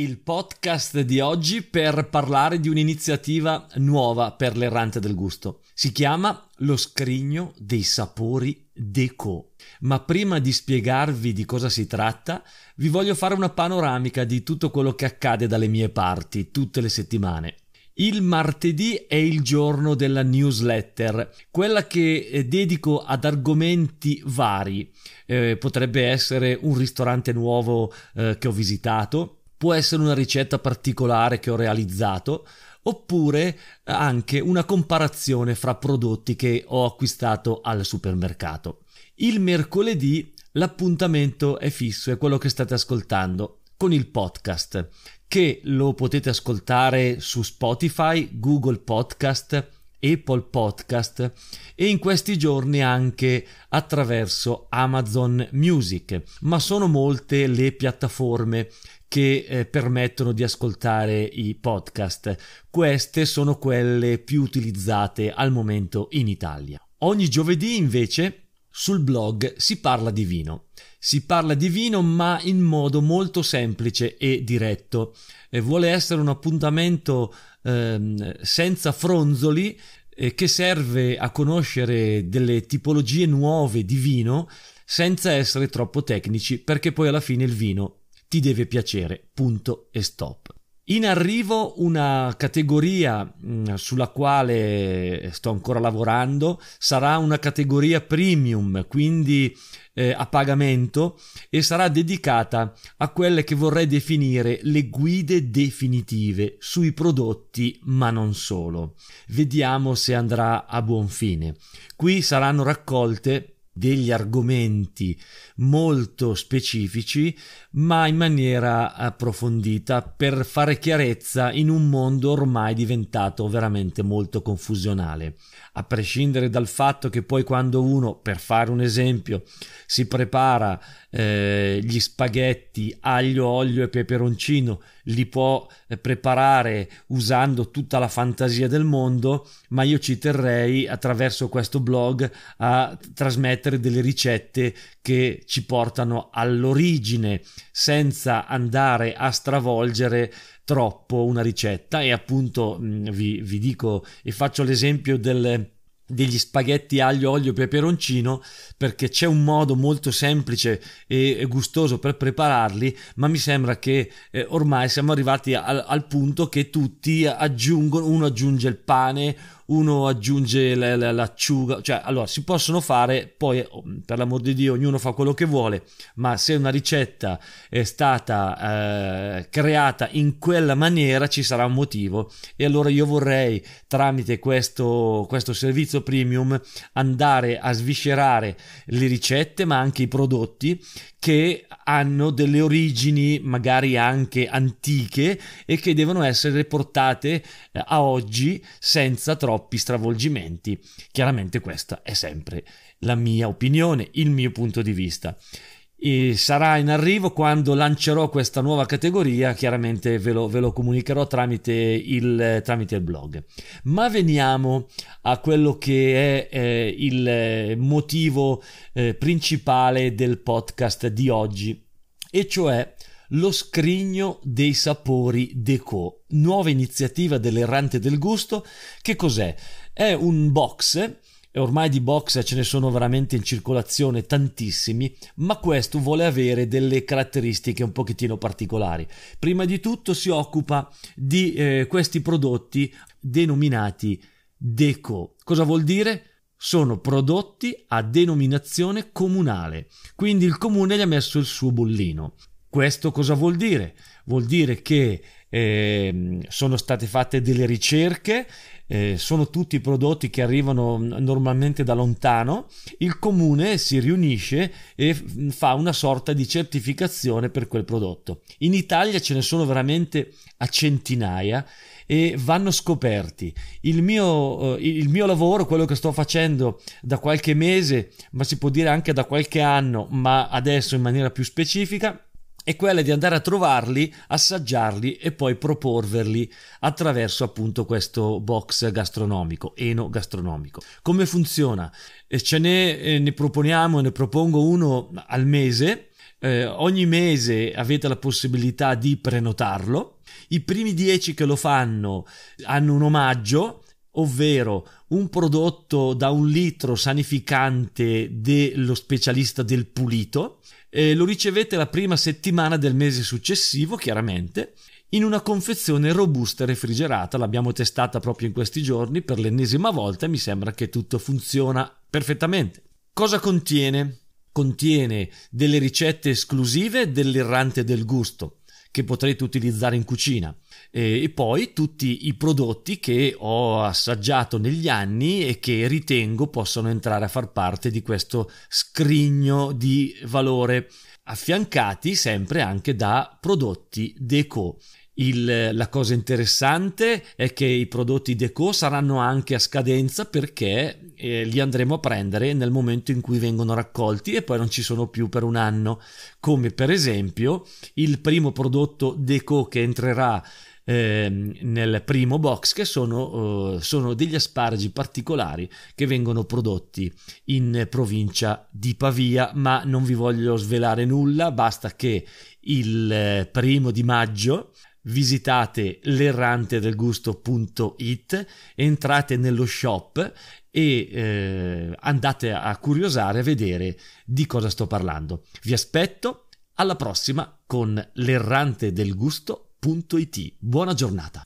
il podcast di oggi per parlare di un'iniziativa nuova per l'errante del gusto. Si chiama Lo scrigno dei sapori Deco. Ma prima di spiegarvi di cosa si tratta, vi voglio fare una panoramica di tutto quello che accade dalle mie parti tutte le settimane. Il martedì è il giorno della newsletter, quella che eh, dedico ad argomenti vari. Eh, potrebbe essere un ristorante nuovo eh, che ho visitato, può essere una ricetta particolare che ho realizzato oppure anche una comparazione fra prodotti che ho acquistato al supermercato. Il mercoledì l'appuntamento è fisso, è quello che state ascoltando con il podcast che lo potete ascoltare su Spotify, Google Podcast, Apple Podcast e in questi giorni anche attraverso Amazon Music, ma sono molte le piattaforme che eh, permettono di ascoltare i podcast. Queste sono quelle più utilizzate al momento in Italia. Ogni giovedì invece sul blog si parla di vino. Si parla di vino ma in modo molto semplice e diretto. E vuole essere un appuntamento ehm, senza fronzoli eh, che serve a conoscere delle tipologie nuove di vino senza essere troppo tecnici perché poi alla fine il vino ti deve piacere, punto e stop. In arrivo una categoria mm, sulla quale sto ancora lavorando, sarà una categoria premium, quindi eh, a pagamento e sarà dedicata a quelle che vorrei definire le guide definitive sui prodotti, ma non solo. Vediamo se andrà a buon fine. Qui saranno raccolte degli argomenti molto specifici ma in maniera approfondita per fare chiarezza in un mondo ormai diventato veramente molto confusionale. A prescindere dal fatto che poi quando uno per fare un esempio si prepara eh, gli spaghetti aglio olio e peperoncino li può eh, preparare usando tutta la fantasia del mondo ma io ci terrei attraverso questo blog a trasmettere delle ricette che ci portano all'origine senza andare a stravolgere troppo una ricetta. E appunto mm, vi, vi dico e faccio l'esempio del degli spaghetti aglio, olio peperoncino perché c'è un modo molto semplice e gustoso per prepararli ma mi sembra che eh, ormai siamo arrivati al, al, punto che tutti aggiungono uno aggiunge il pane uno aggiunge l'acciuga, cioè allora si possono fare, poi oh, per l'amor di Dio ognuno fa quello che vuole, ma se una ricetta è stata eh, creata in quella maniera ci sarà un motivo. E allora io vorrei tramite questo, questo servizio premium andare a sviscerare le ricette ma anche i prodotti che hanno delle origini magari anche antiche e che devono essere portate eh, a oggi senza troppi stravolgimenti. Chiaramente questa è sempre la mia opinione, il mio punto di vista e sarà in arrivo quando lancerò questa nuova categoria chiaramente ve lo, ve lo comunicherò tramite il, tramite il, blog ma veniamo a quello che è eh, il motivo eh, principale del podcast di oggi e cioè lo scrigno dei sapori Deco, nuova iniziativa dell'errante del gusto. Che cos'è? È un box e ormai di box ce ne sono veramente in circolazione tantissimi, ma questo vuole avere delle caratteristiche un pochettino particolari. Prima di tutto si occupa di eh, questi prodotti denominati deco. Cosa vuol dire? Sono prodotti a denominazione comunale, quindi il comune gli ha messo il suo bollino. Questo cosa vuol dire? Vuol dire che eh, sono state fatte delle ricerche eh, sono tutti prodotti che arrivano normalmente da lontano, il comune si riunisce e fa una sorta di certificazione per quel prodotto. In Italia ce ne sono veramente a centinaia e vanno scoperti. Il mio, eh, il mio lavoro, quello che sto facendo da qualche mese, ma si può dire anche da qualche anno, ma adesso in maniera più specifica, è quella di andare a trovarli, assaggiarli e poi proporverli attraverso appunto questo box gastronomico, eno gastronomico. Come funziona? Ce ne, eh, ne proponiamo, ne propongo uno al mese Eh, ogni mese avete la possibilità di prenotarlo. I primi 10 che lo fanno hanno un omaggio, ovvero un prodotto da un litro sanificante dello specialista del pulito. Eh, lo ricevete la prima settimana del mese successivo, chiaramente, in una confezione robusta e refrigerata. L'abbiamo testata proprio in questi giorni per l'ennesima volta e mi sembra che tutto funziona perfettamente. Cosa contiene? Contiene delle ricette esclusive dell'errante del gusto che potrete utilizzare in cucina. E poi tutti i prodotti che ho assaggiato negli anni e che ritengo possono entrare a far parte di questo scrigno di valore affiancati sempre anche da prodotti deco il, la cosa interessante è che i prodotti Deco saranno anche a scadenza perché eh, li andremo a prendere nel momento in cui vengono raccolti e poi non ci sono più per un anno, come per esempio il primo prodotto Deco che entrerà eh, nel primo box che sono, uh, sono, degli asparagi particolari che vengono prodotti in provincia di Pavia. Ma non vi voglio svelare nulla basta che il eh, primo di maggio visitate l'errantedelgusto.it, entrate nello shop e eh, andate a curiosare a vedere di cosa sto parlando. Vi aspetto alla prossima con l'errantedelgusto.it. Buona giornata.